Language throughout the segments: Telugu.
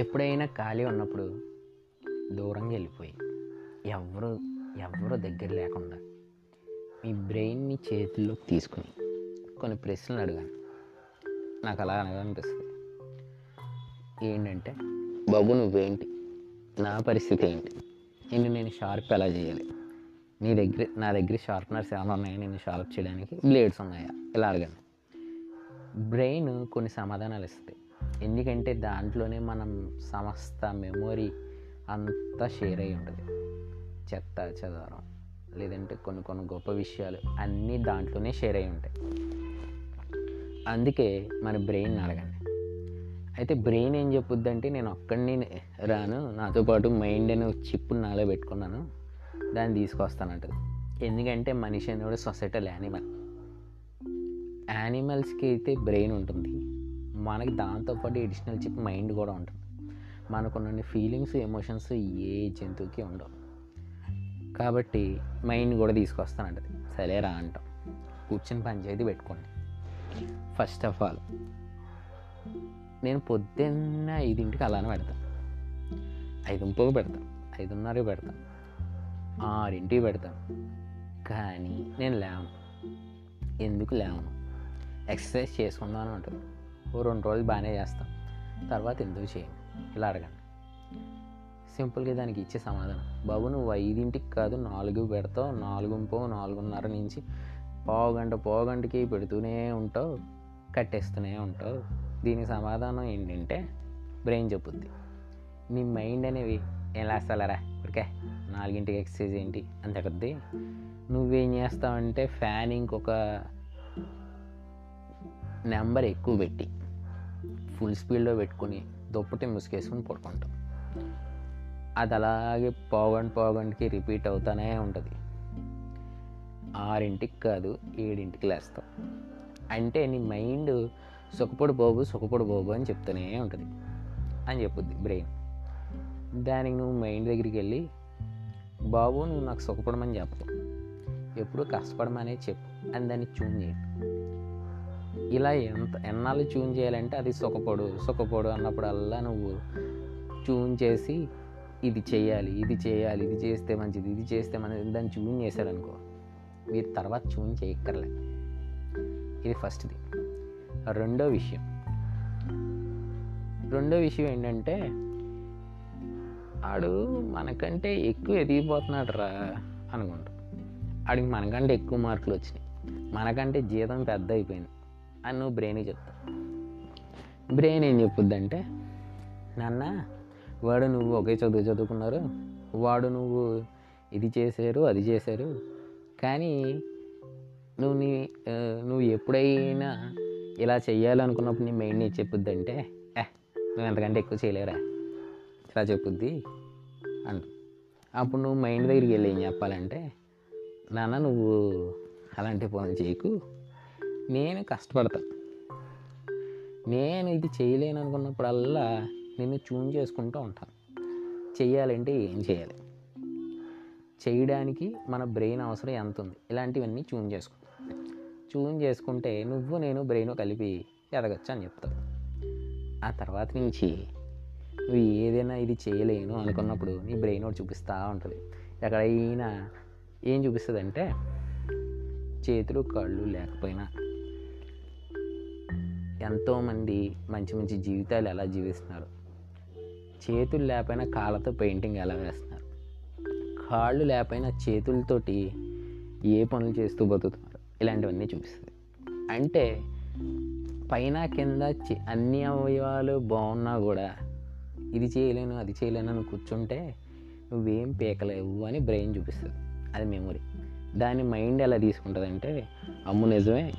ఎప్పుడైనా ఖాళీ ఉన్నప్పుడు దూరంగా వెళ్ళిపోయి. ఎవరు ఎవరు దగ్గర లేకుండా మీ బ్రెయిన్ని చేతుల్లోకి తీసుకుని కొన్ని ప్రశ్నలు అడగాను నాకు అలా అనగానిపిస్తుంది ఏంటంటే బాబు నువ్వేంటి? నా పరిస్థితి ఏంటి? నేను నేను షార్ప్ ఎలా చేయాలి? నీ దగ్గర నా దగ్గర షార్ప్నర్స్ ఏమైనా ఉన్నాయా? నేను షార్ప్ చేయడానికి బ్లేడ్స్ ఉన్నాయా? ఇలా అడగండి. బ్రెయిన్ కొన్ని సమాధానాలు ఇస్తుంది. ఎందుకంటే దాంట్లోనే మనం సమస్త మెమొరీ అంతా షేర్ అయి ఉంటుంది. చెత్త చెదారం లేదంటే కొన్ని కొన్ని గొప్ప విషయాలు అన్నీ దాంట్లోనే షేర్ అయి ఉంటాయి. అందుకే మన బ్రెయిన్ అడగండి. అయితే బ్రెయిన్ ఏం చెప్పుద్దంటే నేను ఒక్కడిని రాను నాతో పాటు మైండ్ అనే చిప్పు నాలో పెట్టుకున్నాను దాన్ని తీసుకొస్తానంటది. ఎందుకంటే మనిషి అనేవాడు సొసైటల్ యానిమల్ యానిమల్స్కి అయితే బ్రెయిన్ ఉంటుంది. మనకి దాంతోపాటు ఎడిషనల్ చిప్ మైండ్ కూడా ఉంటుంది. మనకున్న ఫీలింగ్స్ ఎమోషన్స్ ఏ జంతువుకి ఉండవు. కాబట్టి మైండ్ కూడా తీసుకొస్తానంటది. సరే రా అంటాం. కూర్చొని పంచాయతీ పెట్టుకోండి. ఫస్ట్ ఆఫ్ ఆల్ నేను పొద్దున్న ఐదింటికి అలానే పెడతాను ఐదుంపకు పెడతాను ఐదున్నరకి పెడతాను ఆరింటికి పెడతాను కానీ నేను లేవను. ఎందుకు లేవను? ఎక్సర్సైజ్ చేసుకుందామని ఉంటుంది ఓ రెండు రోజులు బాగానే చేస్తాం. తర్వాత ఎందుకు చేయండి ఇలా అడగండి. సింపుల్గా దానికి ఇచ్చే సమాధానం. బాబు నువ్వు ఐదింటికి కాదు నాలుగు పెడతావు. నాలుగు పో నాలుగున్నర నుంచి పావుగంట పోగంటకి పెడుతూనే ఉంటావు. కట్టేస్తూనే ఉంటావు. దీనికి సమాధానం ఏంటంటే బ్రెయిన్ చెప్పుద్ది. మీ మైండ్ అనేవి ఏం లేస్తాలరా? ఓకే నాలుగింటికి ఎక్సర్సైజ్ ఏంటి? అంత కొద్ది నువ్వేం చేస్తావంటే ఫ్యాన్ ఇంకొక నెంబర్ ఎక్కువ పెట్టి ఫుల్ స్పీడ్లో పెట్టుకొని దుప్పటి ముసుకేసుకుని పడుకుంటాం. అది అలాగే పోగండి పోగండికి రిపీట్ అవుతానే ఉంటుంది. ఆరింటికి కాదు ఏడింటికి లేస్తాం. అంటే నీ మైండ్ సుఖపడు బాబు సుఖపడు బాబు అని చెప్తూనే ఉంటుంది. అని చెప్పుద్ది బ్రెయిన్ దానికి నువ్వు మైండ్ దగ్గరికి వెళ్ళి బాబు నువ్వు నాకు సుఖపడమని చెప్పు ఎప్పుడు కష్టపడమనే చెప్పు అని దాన్ని చూన్ చేయండి ఇలా ఎంత ఎన్నాళ్ళు ట్యూన్ చేయాలంటే అది సుఖపడు సుఖపడు అన్నప్పుడల్లా నువ్వు ట్యూన్ చేసి ఇది చేయాలి ఇది చేయాలి ఇది చేస్తే మంచిది ఇది చేస్తే మంచిది దాన్ని ట్యూన్ చేశారనుకో మీరు తర్వాత ట్యూన్ చేయక్కర్లే. ఇది ఫస్ట్ది. రెండో విషయం. రెండో విషయం ఏంటంటే ఆడు మనకంటే ఎక్కువ ఎదిగిపోతున్నాడు రా అనుకుంటాం. ఆడికి మనకంటే ఎక్కువ మార్కులు వచ్చినాయి. మనకంటే జీతం పెద్ద అయిపోయింది అని నువ్వు బ్రెయిన్కి చెప్తావు. బ్రెయిన్ ఏం చెప్పుద్దంటే నాన్న వాడు నువ్వు ఒకే చదువు చదువుకున్నారు వాడు నువ్వు ఇది చేశారు అది చేశారు కానీ నువ్వు నీ నువ్వు ఎప్పుడైనా ఇలా చెయ్యాలనుకున్నప్పుడు నీ మైండ్ ఏం చెప్పుద్దంటే ఏ నువ్వు ఎంతకంటే ఎక్కువ చేయలేరా? ఇలా చెప్పుద్ది అంటు అప్పుడు నువ్వు మైండ్ దగ్గరికి వెళ్ళి ఏం చెప్పాలంటే నాన్న నువ్వు అలాంటి పనులు చేయకు నేను కష్టపడతాను నేను ఇది చేయలేను అనుకున్నప్పుడల్లా నేను ట్యూన్ చేసుకుంటూ ఉంటాను చెయ్యాలంటే ఏం చేయాలి చేయడానికి మన బ్రెయిన్ అవసరం ఎంత ఉంది ఇలాంటివన్నీ ట్యూన్ చేసుకుంటాం ట్యూన్ చేసుకుంటే నువ్వు నేను బ్రెయిన్ కలిపి ఎదగచ్చు అని చెప్తావు ఆ తర్వాత నుంచి నువ్వు ఏదైనా ఇది చేయలేను అనుకున్నప్పుడు నీ బ్రెయిన్ ఒకటి చూపిస్తూ ఉంటుంది. ఎక్కడైనా ఏం చూపిస్తుంది అంటే చేతులు కళ్ళు లేకపోయినా ఎంతోమంది మంచి మంచి జీవితాలు ఎలా జీవిస్తున్నారు? చేతులు లేకపోయినా కాళ్ళతో పెయింటింగ్ ఎలా వేస్తున్నారు? కాళ్ళు లేకపోయినా చేతులతోటి ఏ పనులు చేస్తూ బతుకుతున్నారు? ఇలాంటివన్నీ చూపిస్తుంది. అంటే పైన కింద అన్ని అవయవాలు బాగున్నా కూడా ఇది చేయలేను అది చేయలేను అని కూర్చుంటే నువ్వేం పీకలేవు అని బ్రెయిన్ చూపిస్తుంది. అది మెమొరీ. దాని మైండ్ ఎలా తీసుకుంటుందంటే అమ్ము నిజమే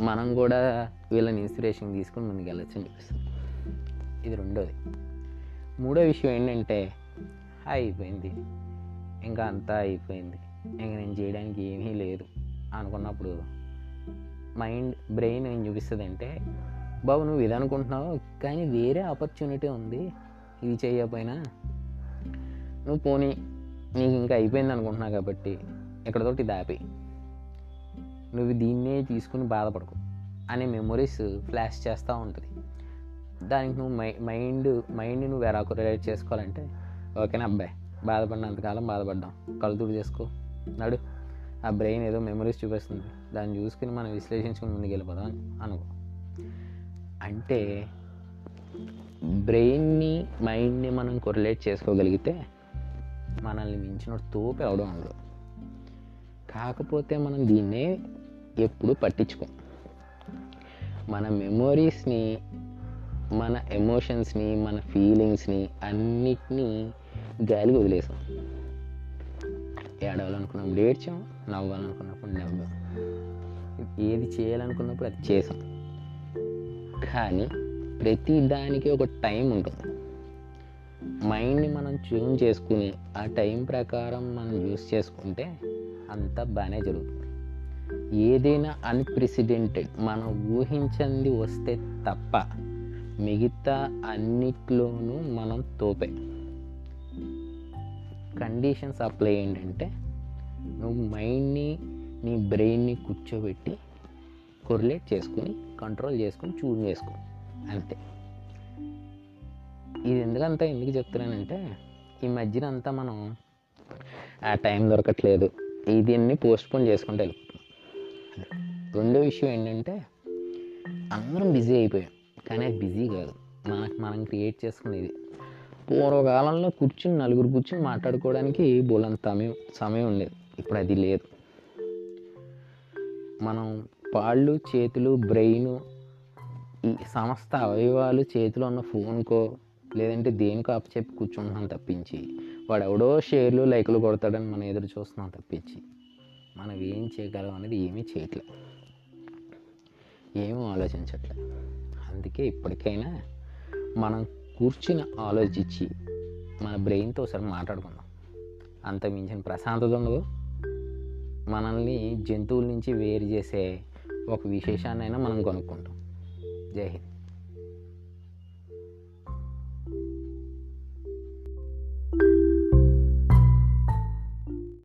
మనం కూడా వీళ్ళని ఇన్స్పిరేషన్ తీసుకుని ముందుకు వెళ్ళొచ్చు అని చూపిస్తుంది ఇది రెండోది. మూడో విషయం ఏంటంటే అయిపోయింది. ఇంకా అంతా అయిపోయింది. ఇంకా నేను చేయడానికి ఏమీ లేదు అనుకున్నప్పుడు మైండ్ బ్రెయిన్ ఏం చూపిస్తుంది అంటే బాబు నువ్వు ఇది అనుకుంటున్నావు కానీ వేరే ఆపర్చునిటీ ఉంది. ఇది చేయకపోయినా నువ్వు పోనీ నీకు ఇంకా అయిపోయింది అనుకుంటున్నావు కాబట్టి ఇక్కడతోటి దాపి నువ్వు దీన్నే తీసుకుని బాధపడకు. అనే మెమొరీస్ ఫ్లాష్ చేస్తూ ఉంటుంది. దానికి నువ్వు మై మైండ్ మైండ్ నువ్వు ఎలా రిలేట్ చేసుకోవాలంటే ఓకేనా అబ్బాయి? బాధపడినంతకాలం బాధపడ్డాం. కలుతుడు చేసుకో. నడు. ఆ బ్రెయిన్ ఏదో మెమరీస్ చూపిస్తుంది. దాన్ని చూసుకుని మనం విశ్లేషించుకుని ముందుకు వెళ్ళిపోదాం అని అనుకో. అంటే బ్రెయిన్ని మైండ్ని మనం కొరిలేట్ చేసుకోగలిగితే మనల్ని మించిన తోపు అవడం ఉండదు. కాకపోతే మనం దీన్నే ఎప్పుడు పట్టించుకోం. మన మెమొరీస్ని మన ఎమోషన్స్ని మన ఫీలింగ్స్ని అన్నిటినీ గాలికి వదిలేసాం. ఏడవాలనుకున్నప్పుడు ఏడ్చాం నవ్వాలనుకున్నప్పుడు నవ్వాం. ఏది చేయాలనుకున్నప్పుడు అది చేసాం. కానీ ప్రతి దానికి ఒక టైం ఉంటుంది. మైండ్ని మనం ట్యూన్ చేసుకుని ఆ టైం ప్రకారం మనం యూస్ చేసుకుంటే అంతా బాగానే జరుగుతుంది. ఏదైనా అన్ప్రెసిడెంటెడ్ మనం ఊహించింది వస్తే తప్ప మిగతా అన్నిట్లోనూ మనం తోపే. కండిషన్స్ అప్లై ఏంటంటే నువ్వు మైండ్ని నీ బ్రెయిన్ని కూర్చోబెట్టి కొరిలేట్ చేసుకుని కంట్రోల్ చేసుకుని చూన్ చేసుకో. అంతే. ఇది ఎందుకంతా ఎందుకు చెప్తున్నానంటే ఈ మధ్యన అంతా మనం ఆ టైం దొరకట్లేదు. దీన్ని పోస్ట్పోన్ చేసుకుంటూ వెళ్ళిపోతున్నాం రెండో విషయం ఏంటంటే అందరం బిజీ అయిపోయాం. కానీ అది బిజీ కాదు. మనకు మనం క్రియేట్ చేసుకునేది. పూర్వకాలంలో కూర్చుని నలుగురు కూర్చుని మాట్లాడుకోవడానికి బోలంత సమయం సమయం ఉండేది. ఇప్పుడు అది లేదు. మనం పాళ్ళు చేతులు బ్రెయిన్ ఈ సమస్త అవయవాలు చేతిలో ఉన్న ఫోన్కో లేదంటే దేనికో అప్పచెప్పి కూర్చుంటున్నాం తప్పించి వాడు ఎవడో షేర్లు లైకులు కొడతాడని మనం ఎదురు చూస్తున్నాం తప్పించి. మనం ఏం చేయగలం అనేది ఏమీ చేయట్లే. ఏమీ ఆలోచించట్లే. అందుకే ఇప్పటికైనా మనం కూర్చుని ఆలోచించి మన బ్రెయిన్తో ఒకసారి మాట్లాడుకుందాం. అంత మించిన ప్రశాంతత ఉండదు. మనల్ని జంతువుల నుంచి వేరు చేసే ఒక విశేషాన్నైనా మనం కొనుక్కుంటాం. జై హింద్.